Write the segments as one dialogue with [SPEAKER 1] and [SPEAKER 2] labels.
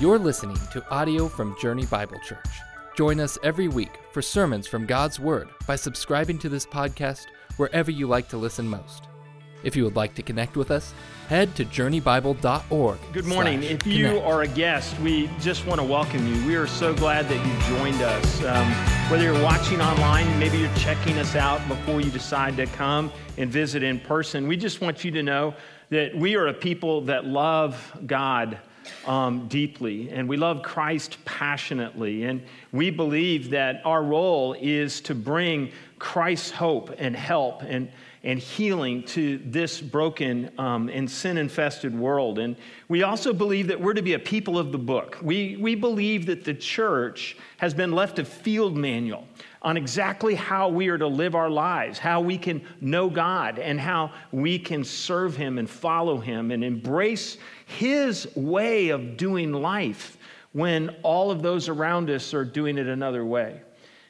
[SPEAKER 1] You're listening to audio from Journey Bible Church. Join us every week for sermons from God's Word by subscribing to this podcast wherever you like to listen most. If you would like to connect with us, head to journeybible.org.
[SPEAKER 2] Good morning. If you
[SPEAKER 1] connect.
[SPEAKER 2] are a guest, we just want to welcome you. We are so glad that you joined us. Um, whether you're watching online, maybe you're checking us out before you decide to come and visit in person, we just want you to know that we are a people that love God um, deeply and we love Christ passionately. And we believe that our role is to bring Christ's hope and help and and healing to this broken um, and sin infested world. And we also believe that we're to be a people of the book. We, we believe that the church has been left a field manual on exactly how we are to live our lives, how we can know God, and how we can serve Him and follow Him and embrace His way of doing life when all of those around us are doing it another way.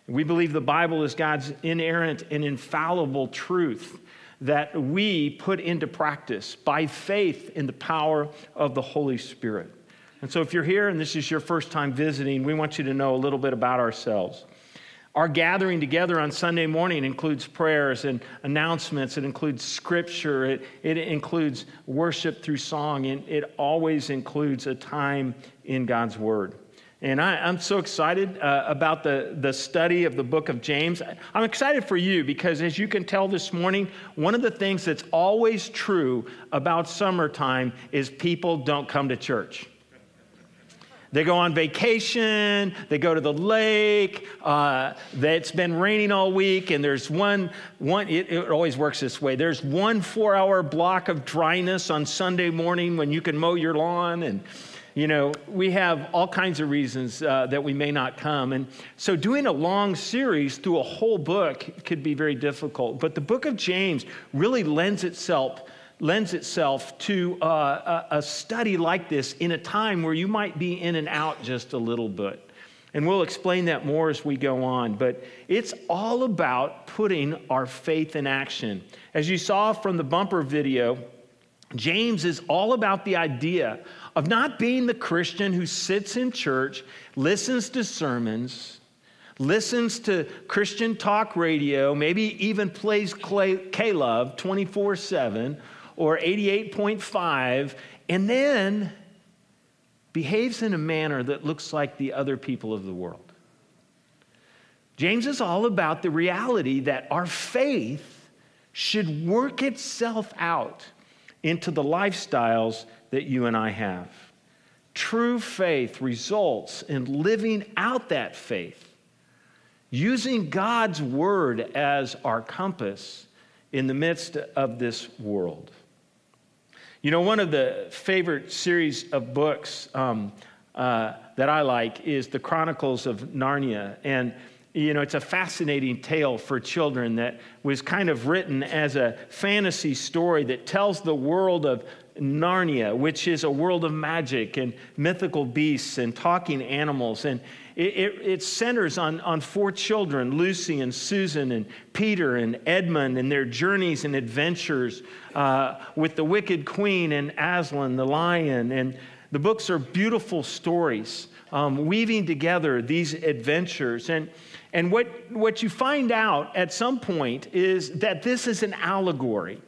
[SPEAKER 2] We believe the Bible is God's inerrant and infallible truth that we put into practice by faith in the power of the Holy Spirit. And so, if you're here and this is your first time visiting, we want you to know a little bit about ourselves. Our gathering together on Sunday morning includes prayers and announcements. It includes scripture. It, it includes worship through song. And it always includes a time in God's Word. And I, am so excited uh, about the, the study of the book of James. I'm excited for you because, as you can tell this morning, one of the things that's always true about summertime is people don't come to church. They go on vacation, they go to the lake, uh, it's been raining all week, and there's one, one it, it always works this way. There's one four hour block of dryness on Sunday morning when you can mow your lawn and you know, we have all kinds of reasons uh, that we may not come. And so doing a long series through a whole book could be very difficult. But the book of James really lends itself lends itself to uh, a, a study like this in a time where you might be in and out just a little bit. And we'll explain that more as we go on. But it's all about putting our faith in action. As you saw from the bumper video, James is all about the idea of not being the Christian who sits in church, listens to sermons, listens to Christian talk radio, maybe even plays K Love 24 7 or 88.5, and then behaves in a manner that looks like the other people of the world. James is all about the reality that our faith should work itself out into the lifestyles that you and I have. True faith results in living out that faith, using God's word as our compass in the midst of this world. You know, one of the favorite series of books um, uh, that I like is The Chronicles of Narnia. And you know, it's a fascinating tale for children that was kind of written as a fantasy story that tells the world of Narnia, which is a world of magic and mythical beasts and talking animals. And it, it, it, centers on, on four children Lucy and Susan and Peter and Edmund and their journeys and adventures uh, with the wicked queen and Aslan the lion. And the books are beautiful stories, um, weaving together these adventures. And and what, what you find out at some point is that this is an allegory,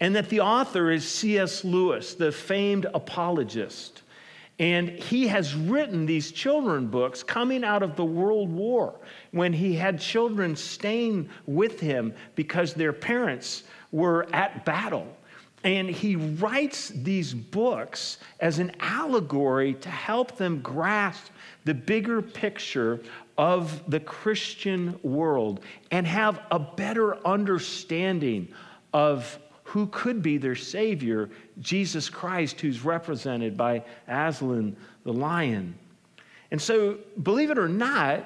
[SPEAKER 2] and that the author is C.S. Lewis, the famed apologist. And he has written these children books coming out of the World War when he had children staying with him because their parents were at battle. And he writes these books as an allegory to help them grasp the bigger picture of the Christian world and have a better understanding of who could be their Savior, Jesus Christ, who's represented by Aslan the lion. And so, believe it or not,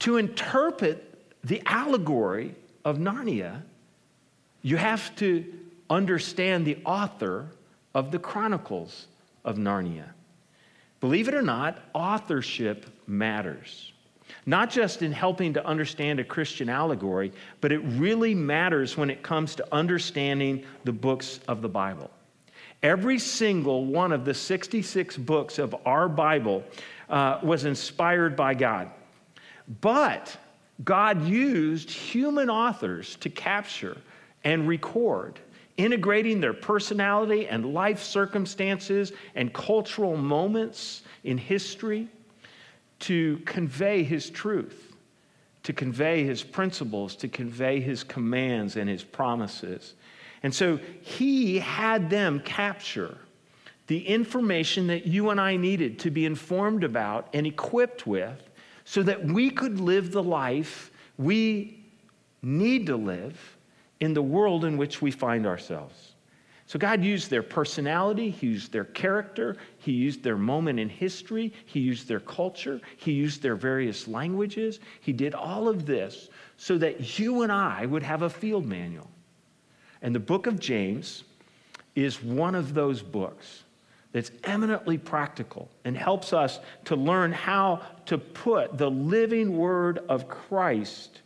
[SPEAKER 2] to interpret the allegory of Narnia, you have to understand the author of the Chronicles of Narnia. Believe it or not, authorship matters. Not just in helping to understand a Christian allegory, but it really matters when it comes to understanding the books of the Bible. Every single one of the 66 books of our Bible uh, was inspired by God. But God used human authors to capture and record, integrating their personality and life circumstances and cultural moments in history to convey his truth, to convey his principles, to convey his commands and his promises. And so he had them capture the information that you and I needed to be informed about and equipped with so that we could live the life we need to live in the world in which we find ourselves. So God used their personality, He used their character, He used their moment in history, He used their culture, He used their various languages. He did all of this so that you and I would have a field manual. And the book of James is one of those books that's eminently practical and helps us to learn how to put the living word of Christ,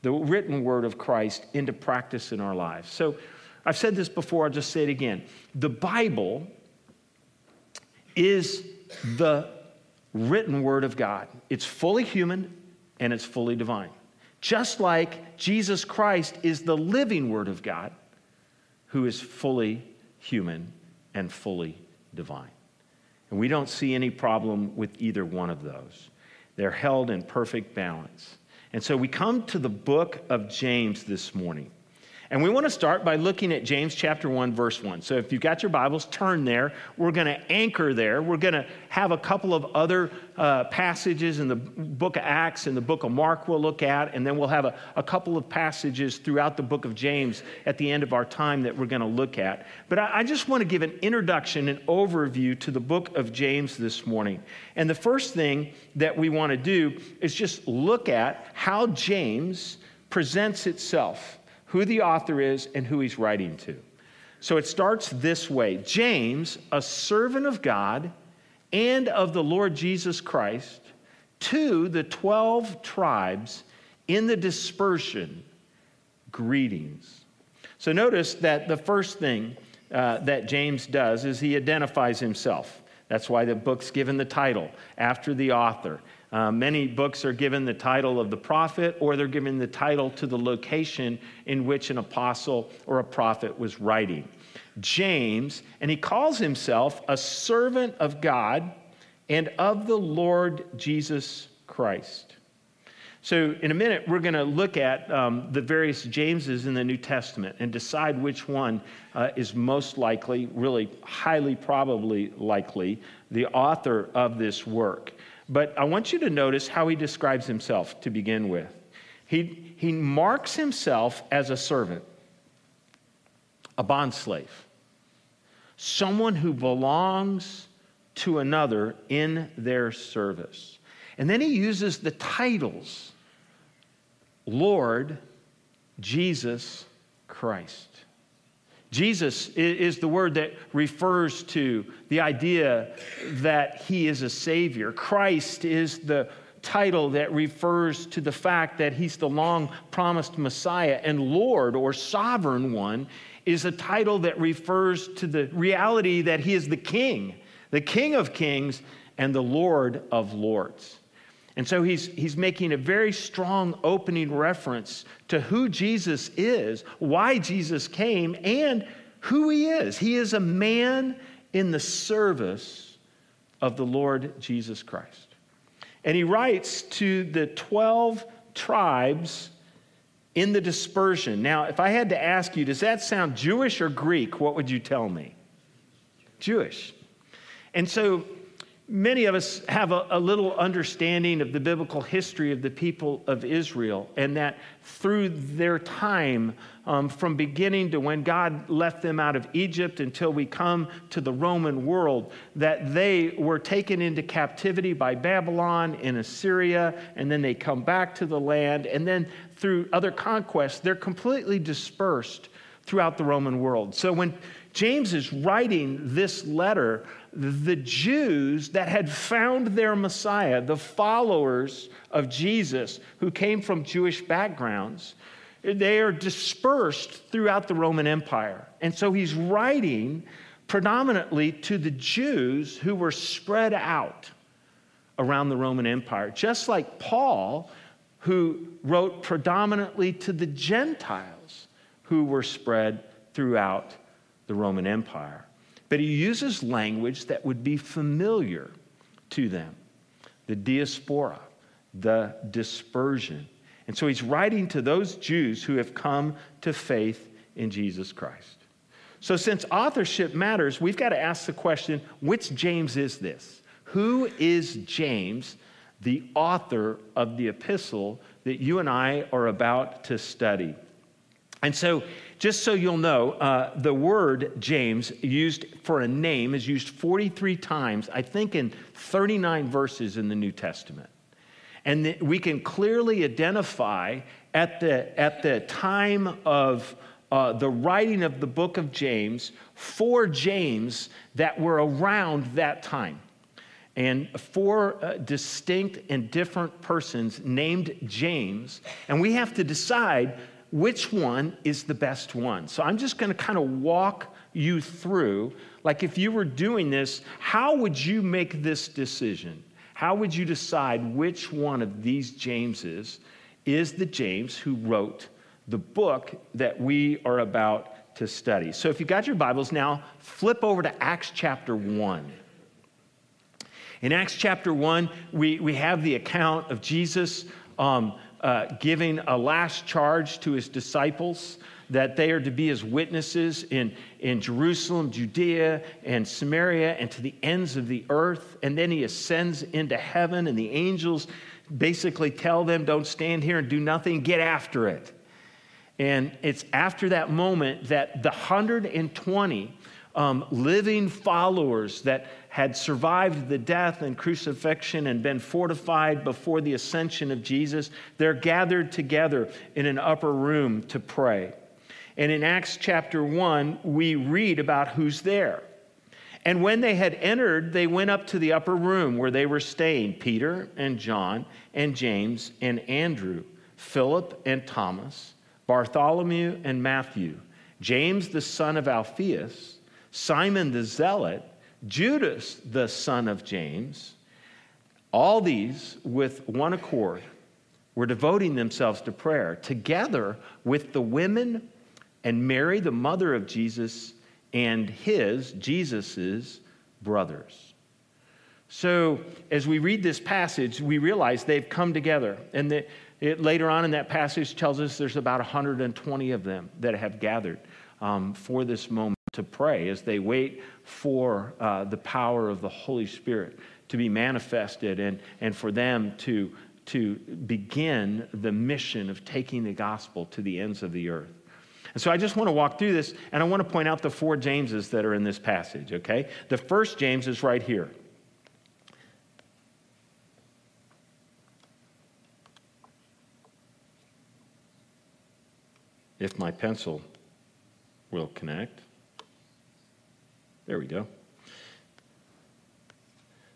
[SPEAKER 2] the written word of Christ, into practice in our lives. So I've said this before, I'll just say it again. The Bible is the written word of God, it's fully human and it's fully divine. Just like Jesus Christ is the living word of God, who is fully human and fully divine. And we don't see any problem with either one of those. They're held in perfect balance. And so we come to the book of James this morning. And we want to start by looking at James chapter 1, verse 1. So if you've got your Bibles, turn there. We're going to anchor there. We're going to have a couple of other uh, passages in the book of Acts and the book of Mark we'll look at. And then we'll have a, a couple of passages throughout the book of James at the end of our time that we're going to look at. But I, I just want to give an introduction, an overview to the book of James this morning. And the first thing that we want to do is just look at how James presents itself who the author is and who he's writing to. So it starts this way James, a servant of God and of the Lord Jesus Christ, to the 12 tribes in the dispersion, greetings. So notice that the first thing uh, that James does is he identifies himself. That's why the book's given the title after the author. Uh, many books are given the title of the prophet, or they're given the title to the location in which an apostle or a prophet was writing. James, and he calls himself a servant of God and of the Lord Jesus Christ. So, in a minute, we're going to look at um, the various Jameses in the New Testament and decide which one uh, is most likely, really highly probably likely, the author of this work. But I want you to notice how he describes himself to begin with. He, he marks himself as a servant, a bondslave, someone who belongs to another in their service. And then he uses the titles Lord, Jesus, Christ. Jesus is the word that refers to the idea that he is a Savior. Christ is the title that refers to the fact that he's the long promised Messiah. And Lord or Sovereign One is a title that refers to the reality that he is the King, the King of Kings and the Lord of Lords. And so he's, he's making a very strong opening reference to who Jesus is, why Jesus came, and who he is. He is a man in the service of the Lord Jesus Christ. And he writes to the 12 tribes in the dispersion. Now, if I had to ask you, does that sound Jewish or Greek? What would you tell me? Jewish. And so Many of us have a, a, little understanding of the biblical history of the people of Israel, and that through their time, um, from beginning to when God left them out of Egypt until we come to the Roman world, that they were taken into captivity by Babylon in Assyria, and then they come back to the land, and then through other conquests, they're completely dispersed throughout the Roman world. So when James is writing this letter, the Jews that had found their Messiah, the followers of Jesus who came from Jewish backgrounds, they are dispersed throughout the Roman Empire. And so he's writing predominantly to the Jews who were spread out around the Roman Empire, just like Paul, who wrote predominantly to the Gentiles who were spread throughout the Roman Empire. But he uses language that would be familiar to them the diaspora, the dispersion. And so he's writing to those Jews who have come to faith in Jesus Christ. So, since authorship matters, we've got to ask the question which James is this? Who is James, the author of the epistle that you and I are about to study? And so, just so you'll know, uh, the word James, used for a name, is used 43 times, I think in 39 verses in the New Testament. And th- we can clearly identify at the, at the time of uh, the writing of the book of James four James that were around that time. And four uh, distinct and different persons named James. And we have to decide which one is the best one. So I'm just going to kind of walk you through. Like if you were doing this, how would you make this decision? How would you decide which one of these Jameses is the James who wrote the book that we are about to study? So if you've got your Bibles now, flip over to Acts chapter 1. In Acts chapter 1, we, we have the account of Jesus um, uh, giving a last charge to his disciples that they are to be his witnesses in, in Jerusalem, Judea, and Samaria, and to the ends of the earth. And then he ascends into heaven, and the angels basically tell them, Don't stand here and do nothing, get after it. And it's after that moment that the 120 um, living followers that had survived the death and crucifixion and been fortified before the ascension of Jesus, they're gathered together in an upper room to pray. And in Acts chapter 1, we read about who's there. And when they had entered, they went up to the upper room where they were staying Peter and John and James and Andrew, Philip and Thomas, Bartholomew and Matthew, James the son of Alphaeus, Simon the Zealot, Judas the son of James. All these, with one accord, were devoting themselves to prayer together with the women and Mary, the mother of Jesus, and his, Jesus's, brothers. So, as we read this passage, we realize they've come together. And the, it, later on in that passage tells us there's about 120 of them that have gathered um, for this moment to pray as they wait for uh, the power of the Holy Spirit to be manifested and, and for them to, to begin the mission of taking the gospel to the ends of the earth. And so I just want to walk through this, and I want to point out the four Jameses that are in this passage, okay? The first James is right here. If my pencil will connect. There we go.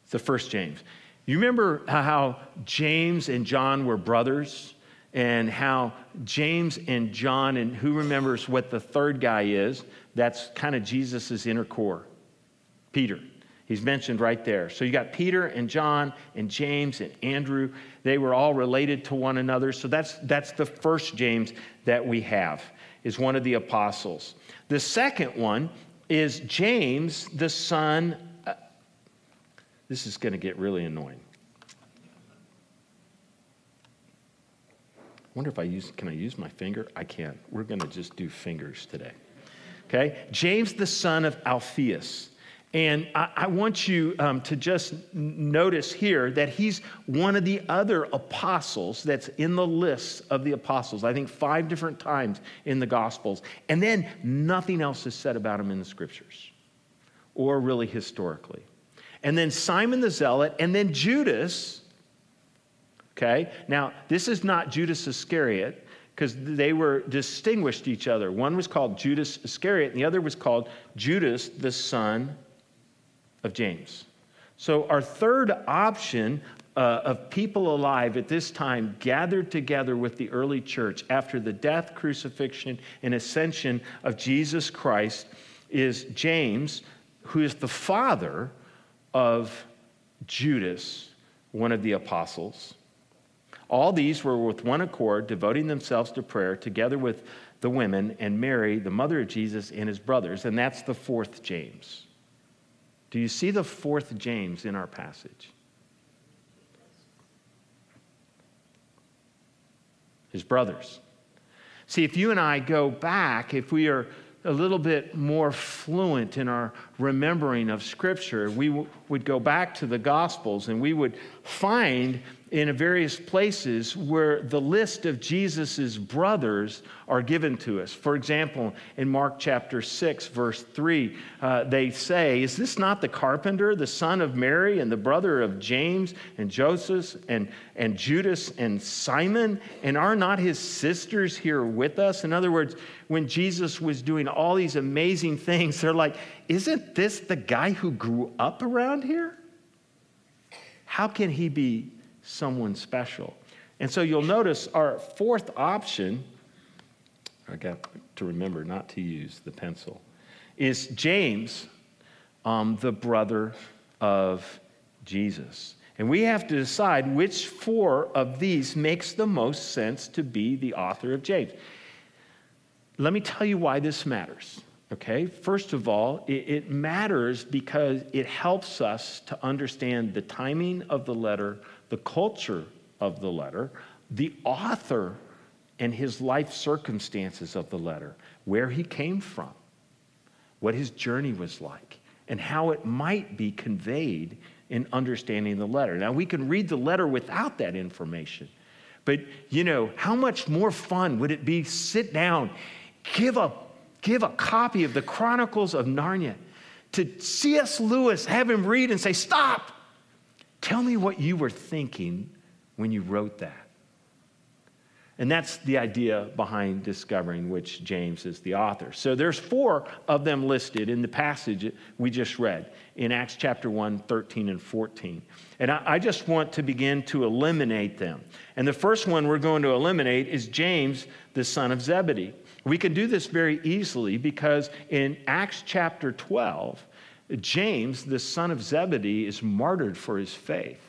[SPEAKER 2] It's the first James. You remember how James and John were brothers? and how James and John, and who remembers what the third guy is? That's kind of Jesus' inner core Peter. He's mentioned right there. So you got Peter and John and James and Andrew. They were all related to one another. So that's, that's the first James that we have, is one of the apostles. The second one is James, the son. Uh, this is going to get really annoying. I wonder if I use, can I use my finger? I can't. We're going to just do fingers today. Okay? James, the son of Alphaeus. And I, I want you um, to just notice here that he's one of the other apostles that's in the list of the apostles, I think five different times in the Gospels. And then nothing else is said about him in the scriptures or really historically. And then Simon the Zealot, and then Judas, Okay? Now, this is not Judas Iscariot because they were distinguished each other. One was called Judas Iscariot, and the other was called Judas, the son of James. So, our third option uh, of people alive at this time gathered together with the early church after the death, crucifixion, and ascension of Jesus Christ is James, who is the father of Judas, one of the apostles. All these were with one accord, devoting themselves to prayer, together with the women and Mary, the mother of Jesus, and his brothers. And that's the fourth James. Do you see the fourth James in our passage? His brothers. See, if you and I go back, if we are a little bit more fluent in our remembering of Scripture, we w- would go back to the Gospels and we would find in various places where the list of Jesus' brothers are given to us. For example, in Mark chapter 6, verse 3, uh, they say, Is this not the carpenter, the son of Mary, and the brother of James and Joseph and, and Judas and Simon? And are not his sisters here with us? In other words, when Jesus was doing all these amazing things, they're like, Isn't this the guy who grew up around here? How can he be someone special? And so you'll notice our fourth option I got to remember not to use the pencil, is James, um, the brother of Jesus. And we have to decide which four of these makes the most sense to be the author of James. Let me tell you why this matters. Okay, first of all, it, it matters because it helps us to understand the timing of the letter, the culture of the letter, the author and his life circumstances of the letter, where he came from, what his journey was like, and how it might be conveyed in understanding the letter. Now, we can read the letter without that information, but you know, how much more fun would it be sit down, give a, give a copy of the Chronicles of Narnia to C.S. Lewis, have him read and say, Stop! Tell me what you were thinking when you wrote that. And that's the idea behind discovering which James is the author. So there's four of them listed in the passage we just read in Acts chapter 1, 13 and 14. And I, I just want to begin to eliminate them. And the first one we're going to eliminate is James, the son of Zebedee. We can do this very easily because in Acts chapter 12, James, the son of Zebedee, is martyred for his faith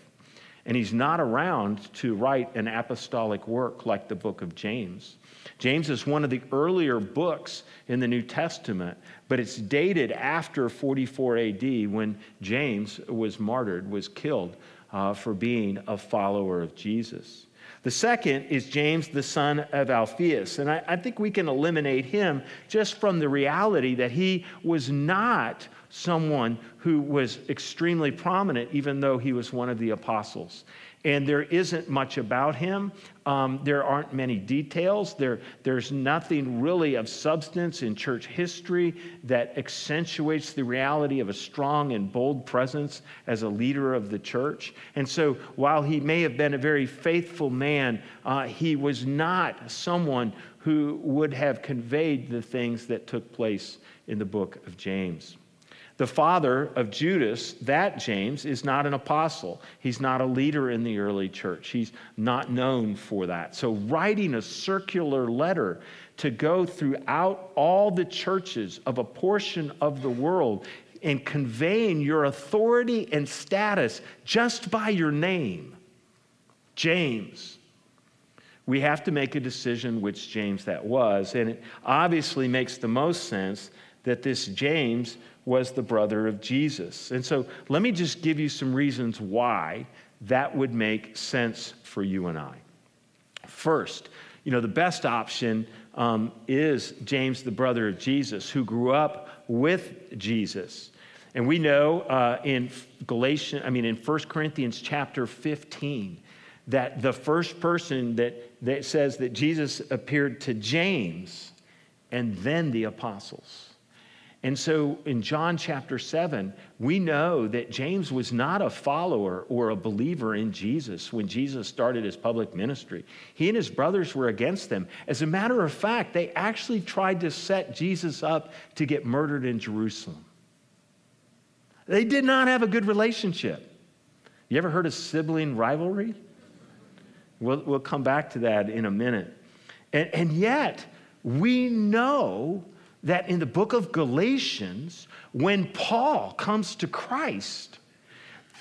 [SPEAKER 2] and he's not around to write an apostolic work like the book of James. James is one of the earlier books in the New Testament, but it's dated after 44 AD when James was martyred, was killed uh, for being a follower of Jesus. The second is James, the son of Alphaeus. And I, I, think we can eliminate him just from the reality that he was not someone who was extremely prominent, even though he was one of the apostles. And there isn't much about him. Um, there aren't many details. There, there's nothing really of substance in church history that accentuates the reality of a strong and bold presence as a leader of the church. And so, while he may have been a very faithful man, uh, he was not someone who would have conveyed the things that took place in the book of James. The father of Judas, that James, is not an apostle. He's not a leader in the early church. He's not known for that. So, writing a circular letter to go throughout all the churches of a portion of the world and conveying your authority and status just by your name, James. We have to make a decision which James that was. And it obviously makes the most sense that this James was the brother of Jesus. And so let me just give you some reasons why that would make sense for you and I. First, you know, the best option um, is James, the brother of Jesus, who grew up with Jesus. And we know uh, in Galatians, I mean, in 1 Corinthians chapter 15, that the first person that, that says that Jesus appeared to James and then the apostles. And so in John chapter 7, we know that James was not a follower or a believer in Jesus when Jesus started his public ministry. He and his brothers were against them. As a matter of fact, they actually tried to set Jesus up to get murdered in Jerusalem. They did not have a good relationship. You ever heard of sibling rivalry? We'll, we'll come back to that in a minute. And, and yet, we know that in the book of Galatians, when Paul comes to Christ,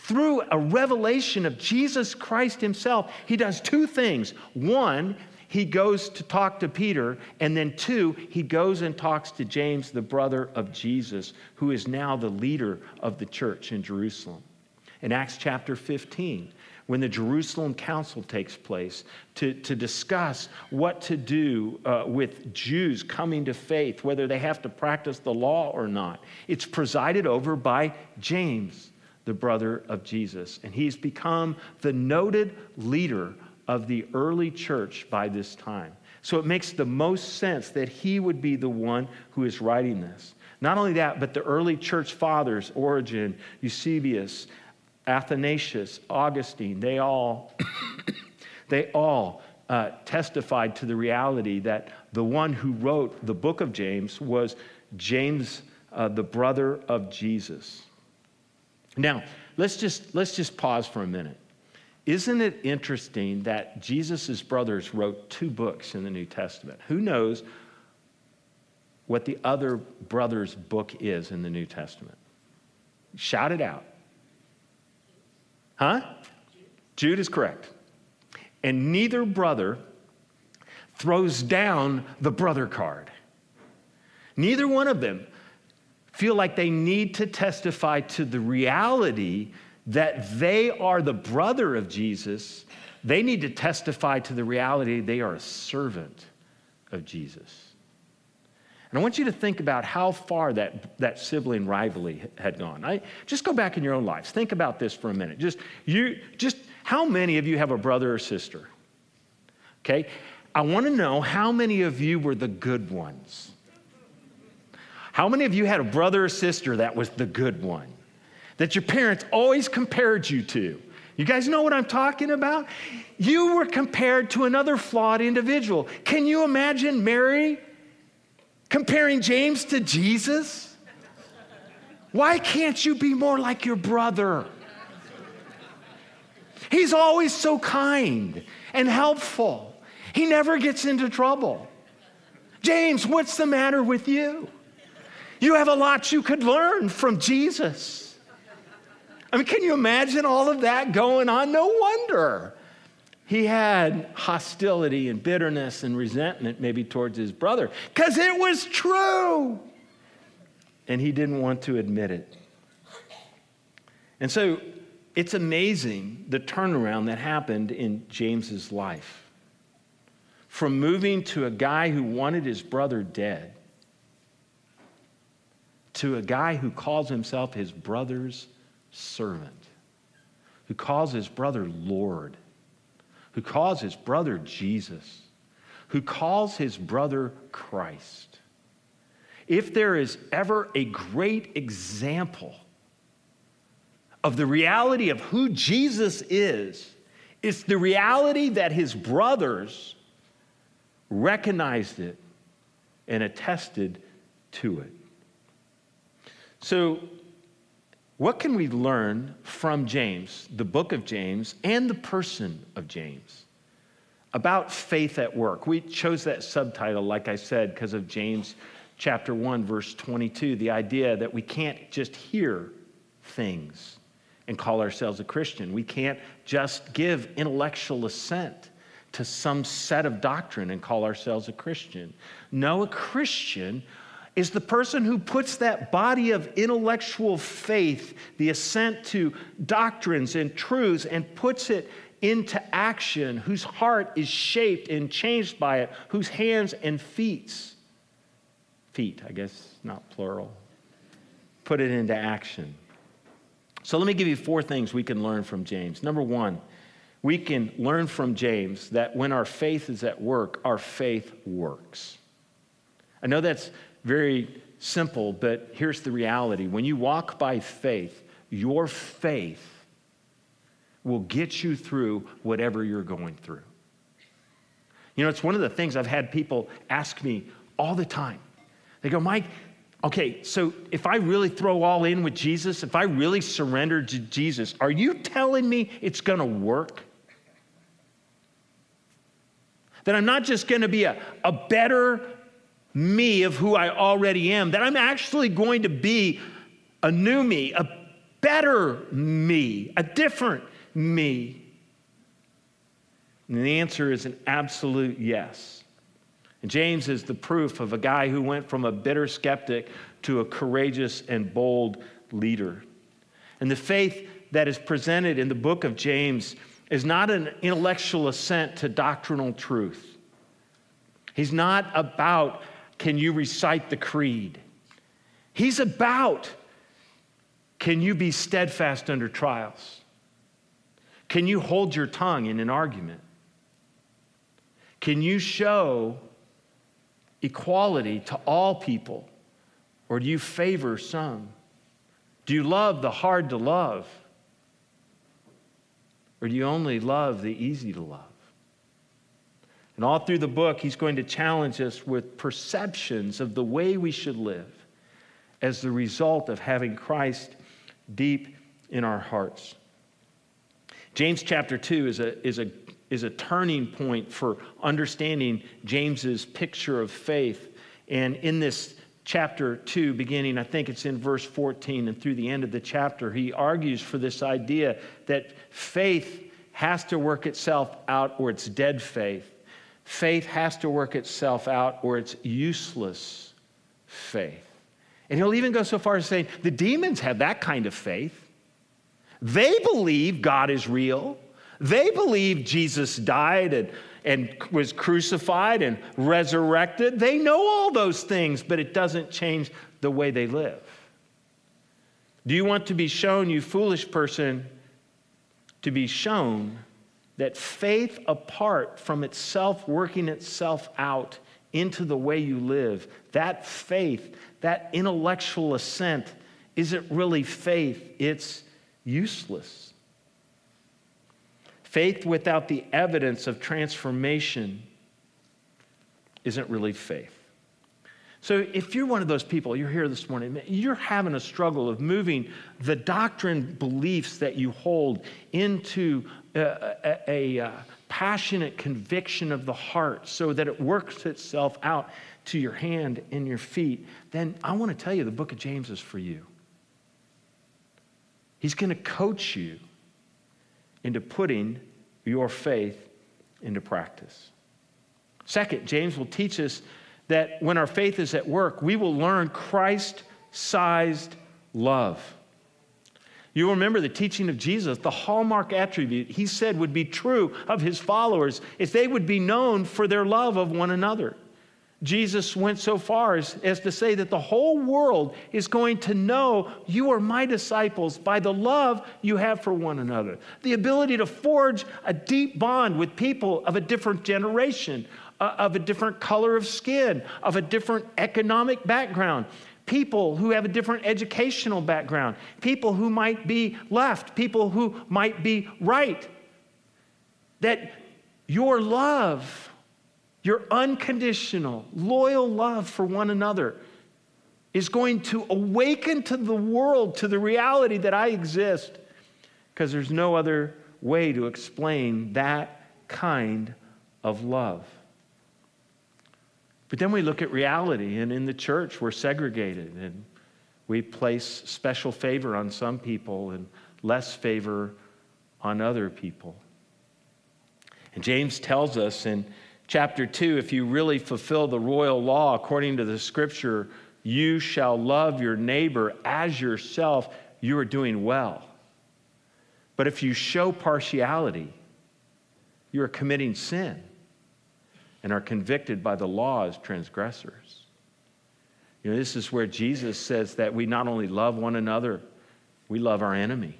[SPEAKER 2] through a revelation of Jesus Christ himself, he does two things. One, he goes to talk to Peter, and then two, he goes and talks to James, the brother of Jesus, who is now the leader of the church in Jerusalem. In Acts chapter 15, when the Jerusalem Council takes place to, to discuss what to do uh, with Jews coming to faith, whether they have to practice the law or not. It's presided over by James, the brother of Jesus. And he's become the noted leader of the early church by this time. So it makes the most sense that he would be the one who is writing this. Not only that, but the early church fathers, Origen, Eusebius, Athanasius, Augustine, they all, they all uh, testified to the reality that the one who wrote the book of James was James, uh, the brother of Jesus. Now, let's just, let's just pause for a minute. Isn't it interesting that Jesus' brothers wrote two books in the New Testament? Who knows what the other brother's book is in the New Testament? Shout it out. Huh? Jude is correct. And neither brother throws down the brother card. Neither one of them feel like they need to testify to the reality that they are the brother of Jesus. They need to testify to the reality they are a servant of Jesus. And I want you to think about how far that, that sibling rivalry had gone. I, just go back in your own lives. Think about this for a minute. Just, you, just how many of you have a brother or sister? Okay? I want to know how many of you were the good ones. How many of you had a brother or sister that was the good one? That your parents always compared you to? You guys know what I'm talking about? You were compared to another flawed individual. Can you imagine Mary Comparing James to Jesus? Why can't you be more like your brother? He's always so kind and helpful. He never gets into trouble. James, what's the matter with you? You have a lot you could learn from Jesus. I mean, can you imagine all of that going on? No wonder he had hostility and bitterness and resentment maybe towards his brother because it was true. And he didn't want to admit it. And so it's amazing the turnaround that happened in James's life. From moving to a guy who wanted his brother dead to a guy who calls himself his brother's servant, who calls his brother Lord who calls his brother Jesus, who calls his brother Christ. If there is ever a great example of the reality of who Jesus is, it's the reality that his brothers recognized it and attested to it. So, what can we learn from James, the book of James, and the person of James about faith at work? We chose that subtitle, like I said, because of James chapter 1, verse 22, the idea that we can't just hear things and call ourselves a Christian. We can't just give intellectual assent to some set of doctrine and call ourselves a Christian. No, a Christian is the person who puts that body of intellectual faith, the assent to doctrines and truths, and puts it into action, whose heart is shaped and changed by it, whose hands and feet, feet, I guess, not plural, put it into action. So let me give you four things we can learn from James. Number one, we can learn from James that when our faith is at work, our faith works. I know that's very simple, but here's the reality. When you walk by faith, your faith will get you through whatever you're going through. You know, it's one of the things I've had people ask me all the time. They go, Mike, okay, so if I really throw all in with Jesus, if I really surrender to Jesus, are you telling me it's going to work? That I'm not just going to be a, a better me of who I already am, that I'm actually going to be a new me, a better me, a different me? And the answer is an absolute yes. And James is the proof of a guy who went from a bitter skeptic to a courageous and bold leader. And the faith that is presented in the book of James is not an intellectual assent to doctrinal truth. He's not about, can you recite the creed? He's about, can you be steadfast under trials? Can you hold your tongue in an argument? Can you show equality to all people, or do you favor some? Do you love the hard to love, or do you only love the easy to love? And all through the book, he's going to challenge us with perceptions of the way we should live as the result of having Christ deep in our hearts. James chapter 2 is a, is a is a turning point for understanding James's picture of faith. And in this chapter 2, beginning, I think it's in verse 14 and through the end of the chapter, he argues for this idea that faith has to work itself out or it's dead faith. Faith has to work itself out or it's useless faith. And he'll even go so far as saying the demons have that kind of faith. They believe God is real. They believe Jesus died and, and was crucified and resurrected. They know all those things, but it doesn't change the way they live. Do you want to be shown, you foolish person, to be shown that faith apart from itself working itself out into the way you live, that faith, that intellectual assent, isn't really faith, it's useless. Faith without the evidence of transformation isn't really faith. So, if you're one of those people, you're here this morning, you're having a struggle of moving the doctrine beliefs that you hold into a, a, a, a uh, passionate conviction of the heart so that it works itself out to your hand and your feet, then I want to tell you the book of James is for you. He's going to coach you into putting your faith into practice. Second, James will teach us that when our faith is at work, we will learn Christ sized love. You remember the teaching of Jesus, the hallmark attribute he said would be true of his followers is they would be known for their love of one another. Jesus went so far as, as to say that the whole world is going to know you are my disciples by the love you have for one another. The ability to forge a deep bond with people of a different generation, uh, of a different color of skin, of a different economic background, people who have a different educational background, people who might be left, people who might be right. That your love your unconditional, loyal love for one another is going to awaken to the world to the reality that I exist because there's no other way to explain that kind of love. But then we look at reality, and in the church, we're segregated and we place special favor on some people and less favor on other people. And James tells us in chapter 2 if you really fulfill the royal law according to the scripture, you shall love your neighbor as yourself, you are doing well. But if you show partiality, you are committing sin and are convicted by the law as transgressors. You know, this is where Jesus says that we not only love one another, we love our enemy.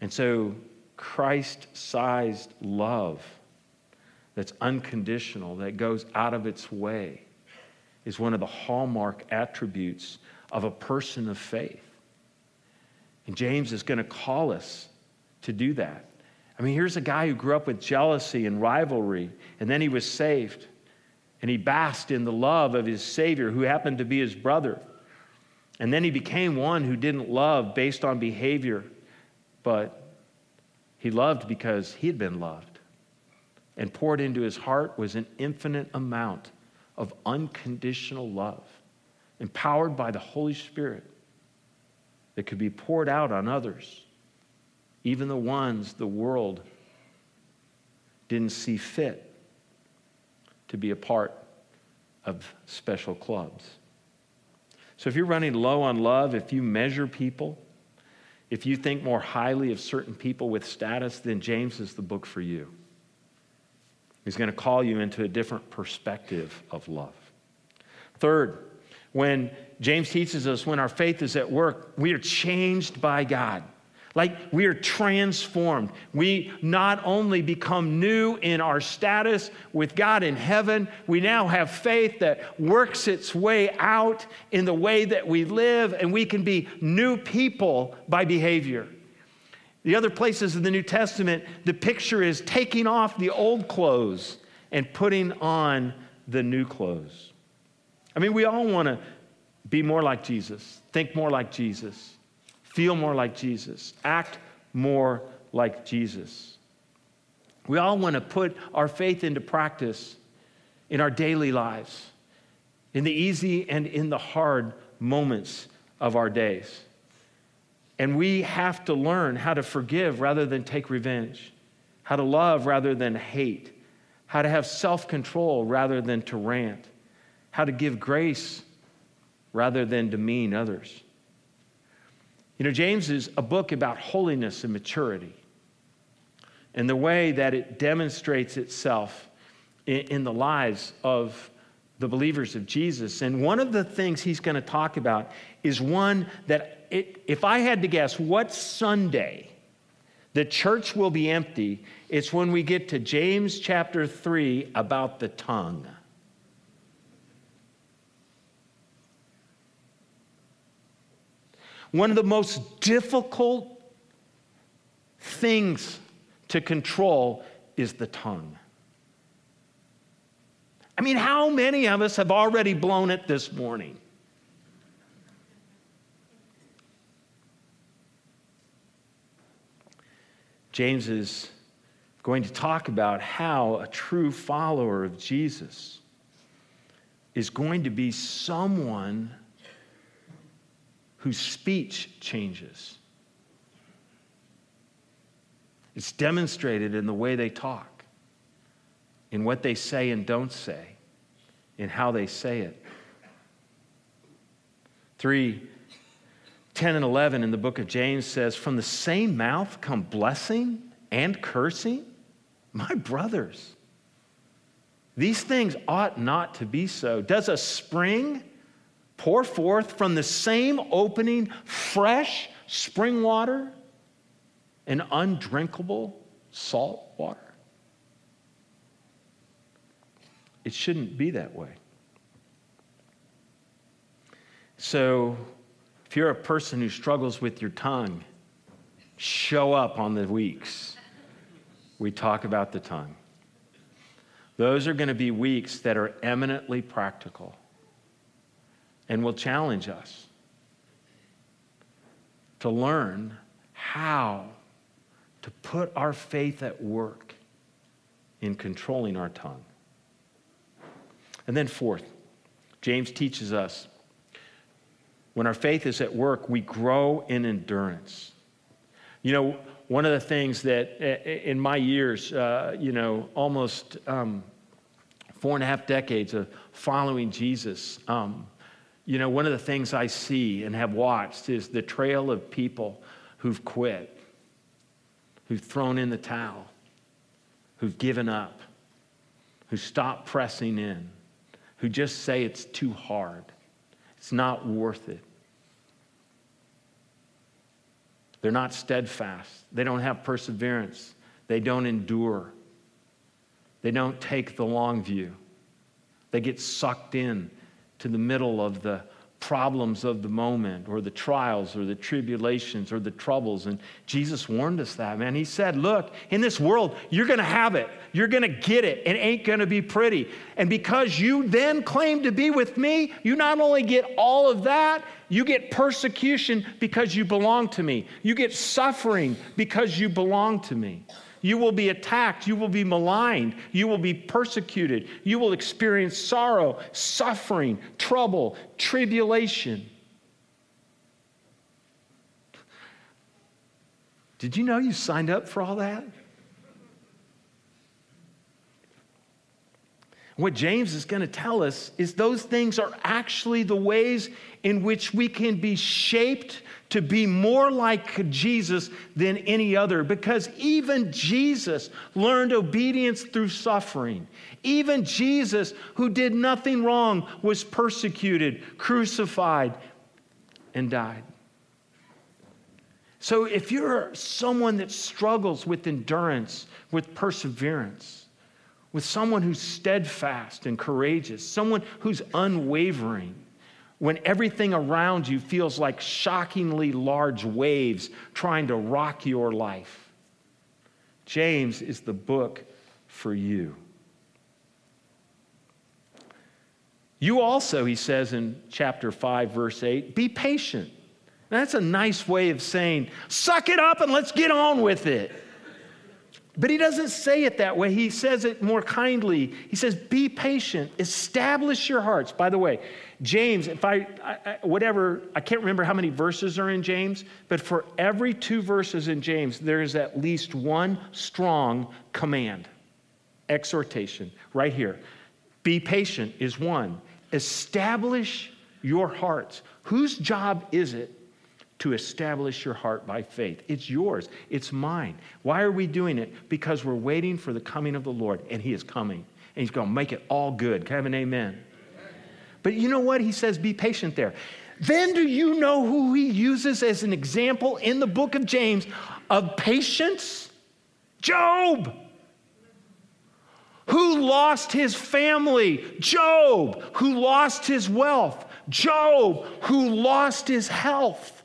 [SPEAKER 2] And so Christ sized love that's unconditional, that goes out of its way, is one of the hallmark attributes of a person of faith. And James is going to call us to do that. I mean, here's a guy who grew up with jealousy and rivalry, and then he was saved. And he basked in the love of his Savior, who happened to be his brother. And then he became one who didn't love based on behavior, but he loved because he had been loved. and poured into his heart was an infinite amount of unconditional love, empowered by the Holy Spirit, that could be poured out on others, even the ones the world didn't see fit to be a part of special clubs. So if you're running low on love, if you measure people, if you think more highly of certain people with status, then James is the book for you. He's going to call you into a different perspective of love. Third, when James teaches us when our faith is at work, we are changed by God. Like we are transformed. We not only become new in our status with God in heaven, we now have faith that works its way out in the way that we live, and we can be new people by behavior. The other places in the New Testament, the picture is taking off the old clothes and putting on the new clothes. I mean, we all want to be more like Jesus, think more like Jesus feel more like Jesus, act more like Jesus. We all want to put our faith into practice in our daily lives, in the easy and in the hard moments of our days. And we have to learn how to forgive rather than take revenge, how to love rather than hate, how to have self control rather than to rant, how to give grace rather than demean others. You know, James is a book about holiness and maturity and the way that it demonstrates itself in, in the lives of the believers of Jesus. And one of the things he's going to talk about is one that, it, if I had to guess what Sunday the church will be empty, it's when we get to James chapter 3 about the tongue. One of the most difficult things to control is the tongue. I mean, how many of us have already blown it this morning? James is going to talk about how a true follower of Jesus is going to be someone whose speech changes. It's demonstrated in the way they talk, in what they say and don't say, in how they say it. 3 10 and 11 in the book of James says, From the same mouth come blessing and cursing. My brothers, these things ought not to be so. Does a spring pour forth from the same opening fresh spring water and undrinkable salt water? It shouldn't be that way. So, if you're a person who struggles with your tongue, show up on the weeks. We talk about the tongue. Those are going to be weeks that are eminently practical and will challenge us to learn how to put our faith at work in controlling our tongue. And then, fourth, James teaches us when our faith is at work, we grow in endurance. You know, one of the things that in my years, uh, you know, almost um, four and a half decades of following Jesus, um, you know, one of the things I see and have watched is the trail of people who've quit, who've thrown in the towel, who've given up, who stop pressing in, who just say it's too hard, it's not worth it. They're not steadfast. They don't have perseverance. They don't endure. They don't take the long view. They get sucked in to the middle of the problems of the moment or the trials or the tribulations or the troubles. And Jesus warned us that, man. He said, Look, in this world, you're going to have it. You're going to get it. It ain't going to be pretty. And because you then claim to be with me, you not only get all of that, you get persecution because you belong to me. You get suffering because you belong to me. You will be attacked. You will be maligned. You will be persecuted. You will experience sorrow, suffering, trouble, tribulation. Did you know you signed up for all that? What James is going to tell us is those things are actually the ways in which we can be shaped to be more like Jesus than any other because even Jesus learned obedience through suffering. Even Jesus, who did nothing wrong, was persecuted, crucified, and died. So if you're someone that struggles with endurance, with perseverance, with someone who's steadfast and courageous, someone who's unwavering, when everything around you feels like shockingly large waves trying to rock your life. James is the book for you. You also, he says in chapter 5, verse 8, be patient. That's a nice way of saying, suck it up and let's get on with it. But he doesn't say it that way. He says it more kindly. He says, Be patient, establish your hearts. By the way, James, if I, I, whatever, I can't remember how many verses are in James, but for every two verses in James, there is at least one strong command, exhortation, right here. Be patient is one. Establish your hearts. Whose job is it to establish your heart by faith. It's yours, it's mine. Why are we doing it? Because we're waiting for the coming of the Lord, and He is coming, and He's going to make it all good. Can I have an amen? But you know what? He says, be patient there. Then do you know who He uses as an example in the book of James of patience? Job. Who lost his family? Job. Who lost his wealth? Job. Who lost his health?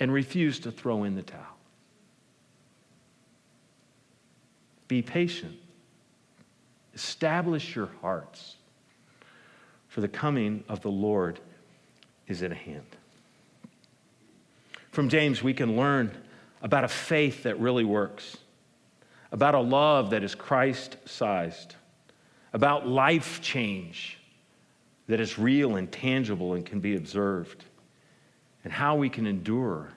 [SPEAKER 2] and refused to throw in the towel. Be patient. Establish your hearts, for the coming of the Lord is at hand. From James, we can learn about a faith that really works, about a love that is Christ sized, about life change that is real and tangible and can be observed and how we can endure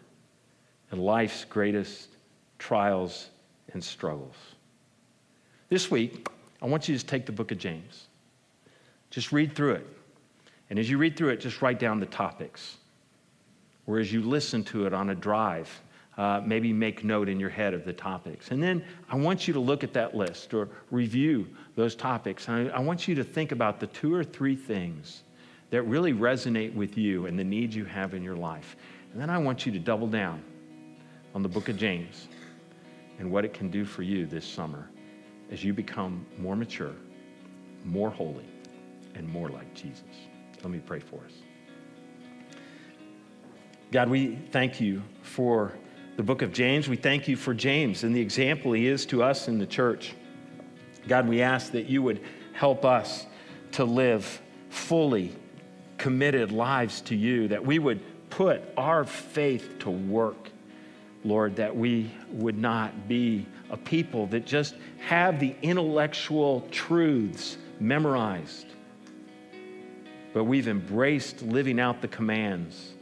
[SPEAKER 2] in life's greatest trials and struggles. This week, I want you to take the book of James. Just read through it. And as you read through it, just write down the topics. Or as you listen to it on a drive, uh, maybe make note in your head of the topics. And then I want you to look at that list or review those topics. I, I want you to think about the two or three things that really resonate with you and the needs you have in your life. And then I want you to double down on the book of James and what it can do for you this summer as you become more mature, more holy, and more like Jesus. Let me pray for us. God, we thank you for the book of James. We thank you for James and the example he is to us in the church. God, we ask that you would help us to live fully committed lives to you, that we would put our faith to work, Lord, that we would not be a people that just have the intellectual truths memorized, but we've embraced living out the commands.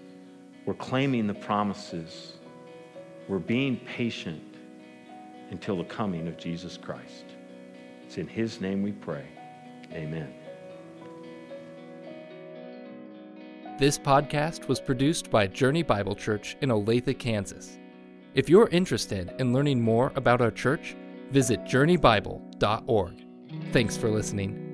[SPEAKER 2] We're claiming the promises. We're being patient until the coming of Jesus Christ. It's in His name we pray. Amen.
[SPEAKER 1] This podcast was produced by Journey Bible Church in Olathe, Kansas. If you're interested in learning more about our church, visit journeybible.org. Thanks for listening.